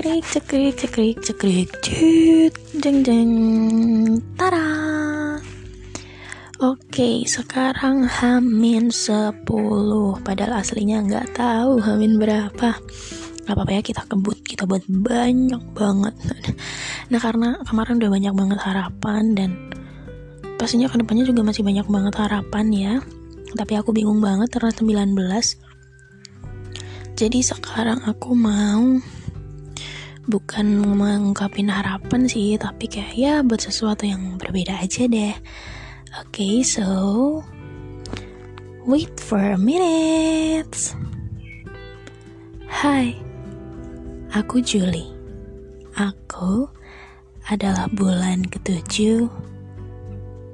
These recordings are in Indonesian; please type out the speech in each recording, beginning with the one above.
cekrik cekrik cekrik cekrik cut jeng jeng tara. Oke, sekarang Hamin 10 Padahal aslinya nggak tahu Hamin berapa. Gak apa-apa ya kita kebut Kita buat banyak banget. Nah karena kemarin udah banyak banget harapan Dan pastinya ke depannya juga masih banyak banget harapan ya. Tapi aku bingung banget karena 19 Jadi sekarang aku mau bukan mengungkapin harapan sih tapi kayak ya buat sesuatu yang berbeda aja deh. Oke okay, so wait for a minute. Hai aku Julie. Aku adalah bulan ketujuh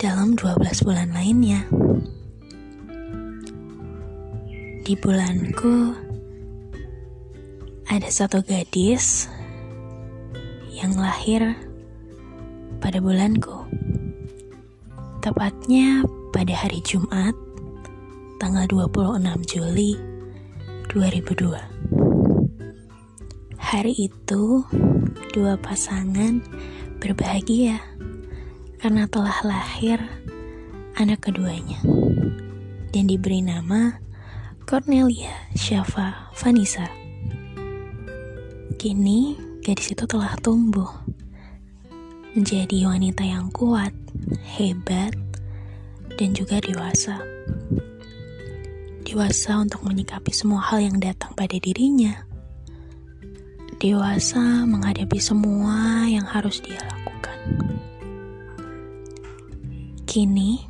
dalam 12 bulan lainnya. Di bulanku ada satu gadis yang lahir pada bulanku. Tepatnya pada hari Jumat, tanggal 26 Juli 2002. Hari itu, dua pasangan berbahagia karena telah lahir anak keduanya dan diberi nama Cornelia Syafa Vanessa. Kini gadis itu telah tumbuh menjadi wanita yang kuat, hebat, dan juga dewasa. Dewasa untuk menyikapi semua hal yang datang pada dirinya. Dewasa menghadapi semua yang harus dia lakukan. Kini,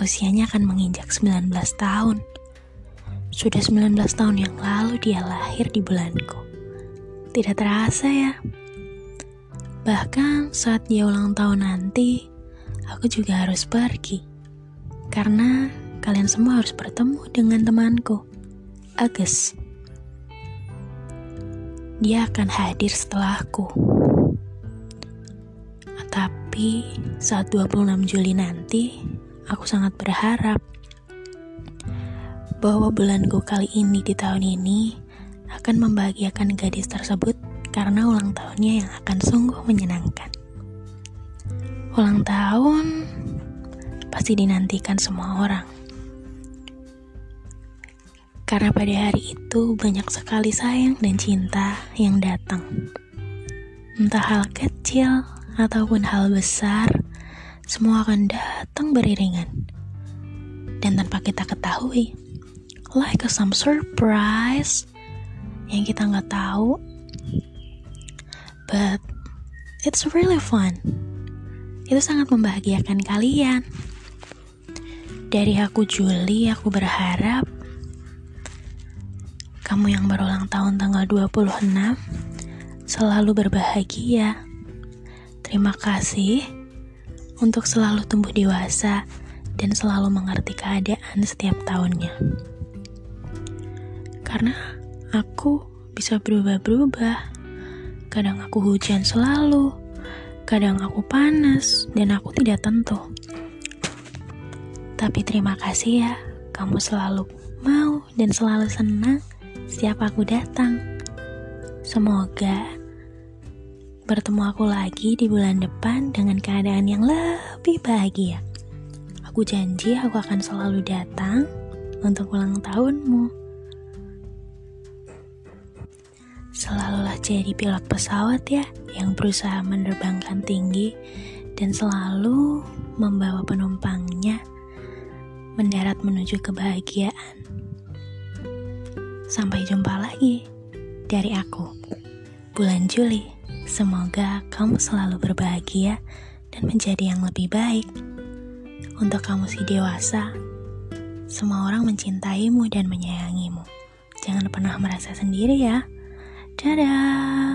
usianya akan menginjak 19 tahun. Sudah 19 tahun yang lalu dia lahir di bulanku. Tidak terasa ya. Bahkan saat dia ulang tahun nanti, aku juga harus pergi. Karena kalian semua harus bertemu dengan temanku, Agus. Dia akan hadir setelahku. Tapi saat 26 Juli nanti, aku sangat berharap bahwa bulanku kali ini di tahun ini akan membahagiakan gadis tersebut karena ulang tahunnya yang akan sungguh menyenangkan. Ulang tahun pasti dinantikan semua orang. Karena pada hari itu banyak sekali sayang dan cinta yang datang. Entah hal kecil ataupun hal besar, semua akan datang beriringan. Dan tanpa kita ketahui, like a some surprise, yang kita nggak tahu but it's really fun. Itu sangat membahagiakan kalian. Dari aku Juli aku berharap kamu yang berulang tahun tanggal 26 selalu berbahagia. Terima kasih untuk selalu tumbuh dewasa dan selalu mengerti keadaan setiap tahunnya. Karena aku bisa berubah-berubah. Kadang aku hujan selalu, kadang aku panas, dan aku tidak tentu. Tapi terima kasih ya, kamu selalu mau dan selalu senang setiap aku datang. Semoga bertemu aku lagi di bulan depan dengan keadaan yang lebih bahagia. Aku janji aku akan selalu datang untuk ulang tahunmu. Selalulah jadi pilot pesawat ya yang berusaha menerbangkan tinggi dan selalu membawa penumpangnya mendarat menuju kebahagiaan. Sampai jumpa lagi dari aku, bulan Juli. Semoga kamu selalu berbahagia dan menjadi yang lebih baik. Untuk kamu si dewasa, semua orang mencintaimu dan menyayangimu. Jangan pernah merasa sendiri ya. Dadah.